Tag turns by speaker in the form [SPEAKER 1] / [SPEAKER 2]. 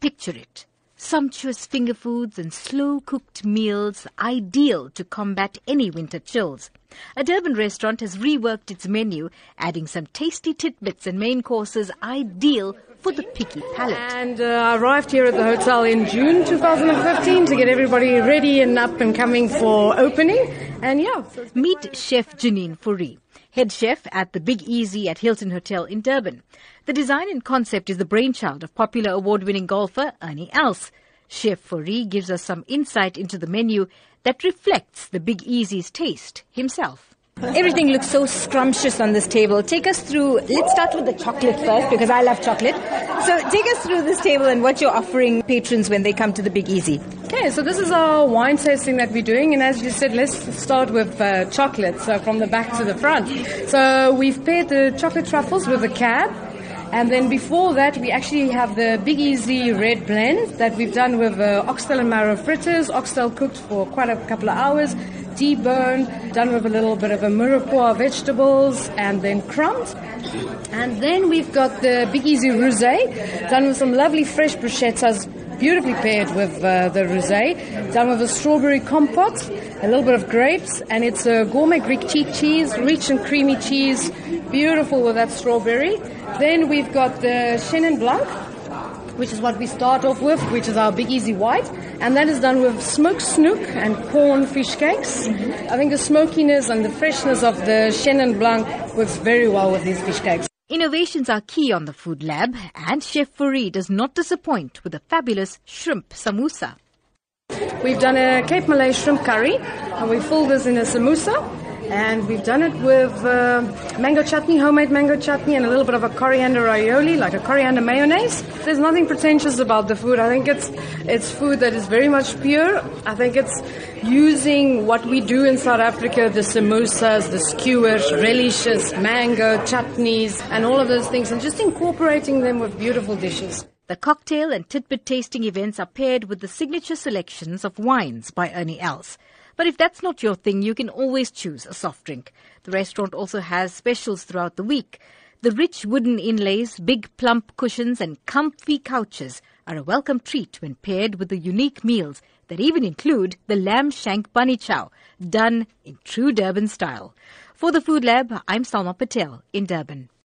[SPEAKER 1] Picture it. Sumptuous finger foods and slow cooked meals ideal to combat any winter chills. A Durban restaurant has reworked its menu, adding some tasty tidbits and main courses ideal for the picky palate.
[SPEAKER 2] And uh, I arrived here at the hotel in June 2015 to get everybody ready and up and coming for opening. And yeah. So
[SPEAKER 1] Meet Chef Janine Fourie, head chef at the Big Easy at Hilton Hotel in Durban. The design and concept is the brainchild of popular award-winning golfer Ernie Els. Chef Fourie gives us some insight into the menu that reflects the Big Easy's taste himself.
[SPEAKER 3] Everything looks so scrumptious on this table. Take us through, let's start with the chocolate first because I love chocolate. So take us through this table and what you're offering patrons when they come to the Big Easy.
[SPEAKER 2] Okay, so this is our wine tasting that we're doing, and as you said, let's start with uh, chocolate, so from the back to the front. So we've paired the chocolate truffles with the cab, and then before that, we actually have the Big Easy red blend that we've done with uh, oxtail and marrow fritters, oxtail cooked for quite a couple of hours, deboned, done with a little bit of a mirepoix vegetables, and then crumbed. And then we've got the Big Easy rosé, done with some lovely fresh bruschettas, beautifully paired with uh, the rosé, done with a strawberry compote, a little bit of grapes, and it's a gourmet Greek cheek cheese, rich and creamy cheese, beautiful with that strawberry. Then we've got the Chenin Blanc, which is what we start off with, which is our Big Easy White, and that is done with smoked snoek and corn fish cakes. Mm-hmm. I think the smokiness and the freshness of the Chenin Blanc works very well with these fish cakes.
[SPEAKER 1] Innovations are key on the Food Lab, and Chef Fourie does not disappoint with a fabulous shrimp samosa.
[SPEAKER 2] We've done a Cape Malay shrimp curry, and we filled this in a samosa. And we've done it with uh, mango chutney, homemade mango chutney, and a little bit of a coriander aioli, like a coriander mayonnaise. There's nothing pretentious about the food. I think it's it's food that is very much pure. I think it's using what we do in South Africa: the samosas, the skewers, relishes, mango chutneys, and all of those things, and just incorporating them with beautiful dishes.
[SPEAKER 1] The cocktail and tidbit tasting events are paired with the signature selections of wines by Ernie Els. But if that's not your thing, you can always choose a soft drink. The restaurant also has specials throughout the week. The rich wooden inlays, big plump cushions, and comfy couches are a welcome treat when paired with the unique meals that even include the lamb shank bunny chow, done in true Durban style. For the Food Lab, I'm Salma Patel in Durban.